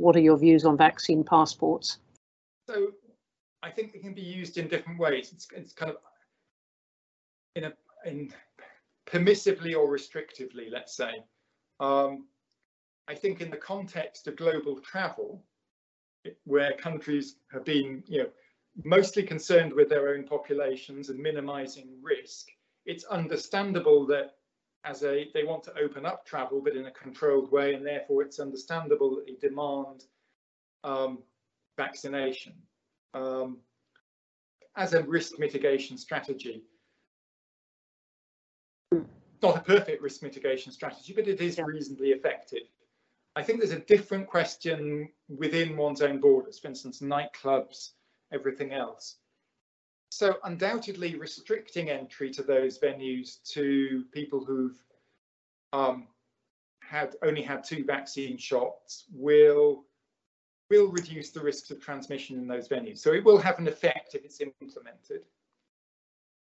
what are your views on vaccine passports? So I think they can be used in different ways. It's, it's kind of in a in permissively or restrictively, let's say. Um, I think in the context of global travel, where countries have been, you know, mostly concerned with their own populations and minimizing risk, it's understandable that as a they want to open up travel but in a controlled way and therefore it's understandable that they demand um, vaccination. Um, as a risk mitigation strategy not a perfect risk mitigation strategy but it is reasonably effective. I think there's a different question within one's own borders, for instance, nightclubs, everything else. So undoubtedly restricting entry to those venues to people who've um, had only had two vaccine shots will will reduce the risks of transmission in those venues. So it will have an effect if it's implemented.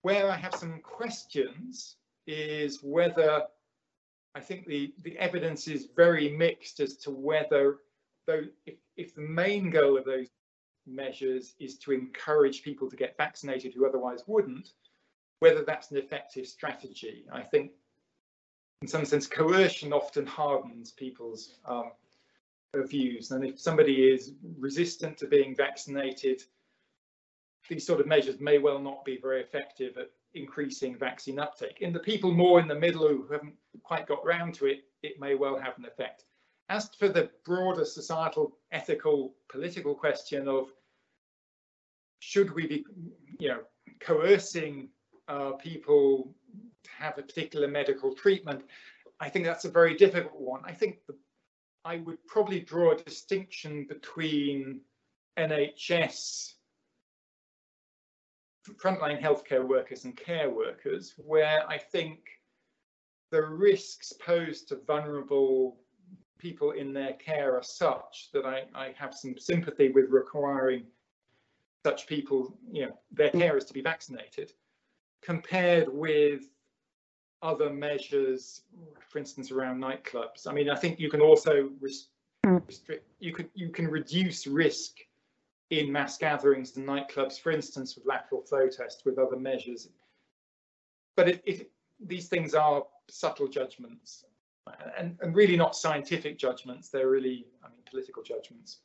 Where I have some questions is whether I think the, the evidence is very mixed as to whether, though, if, if the main goal of those measures is to encourage people to get vaccinated who otherwise wouldn't, whether that's an effective strategy. I think, in some sense, coercion often hardens people's um, views. And if somebody is resistant to being vaccinated, these sort of measures may well not be very effective at increasing vaccine uptake. In the people more in the middle who haven't quite got round to it, it may well have an effect. As for the broader societal, ethical, political question of should we be, you know, coercing uh, people to have a particular medical treatment, I think that's a very difficult one. I think the, I would probably draw a distinction between NHS frontline healthcare workers and care workers, where I think the risks posed to vulnerable people in their care are such that I, I have some sympathy with requiring such people, you know, their carers to be vaccinated, compared with other measures, for instance, around nightclubs. I mean, I think you can also hmm. restrict, you can you can reduce risk in mass gatherings and nightclubs, for instance, with lateral flow tests, with other measures. But it, it, these things are subtle judgments and, and really not scientific judgments. They're really, I mean, political judgments.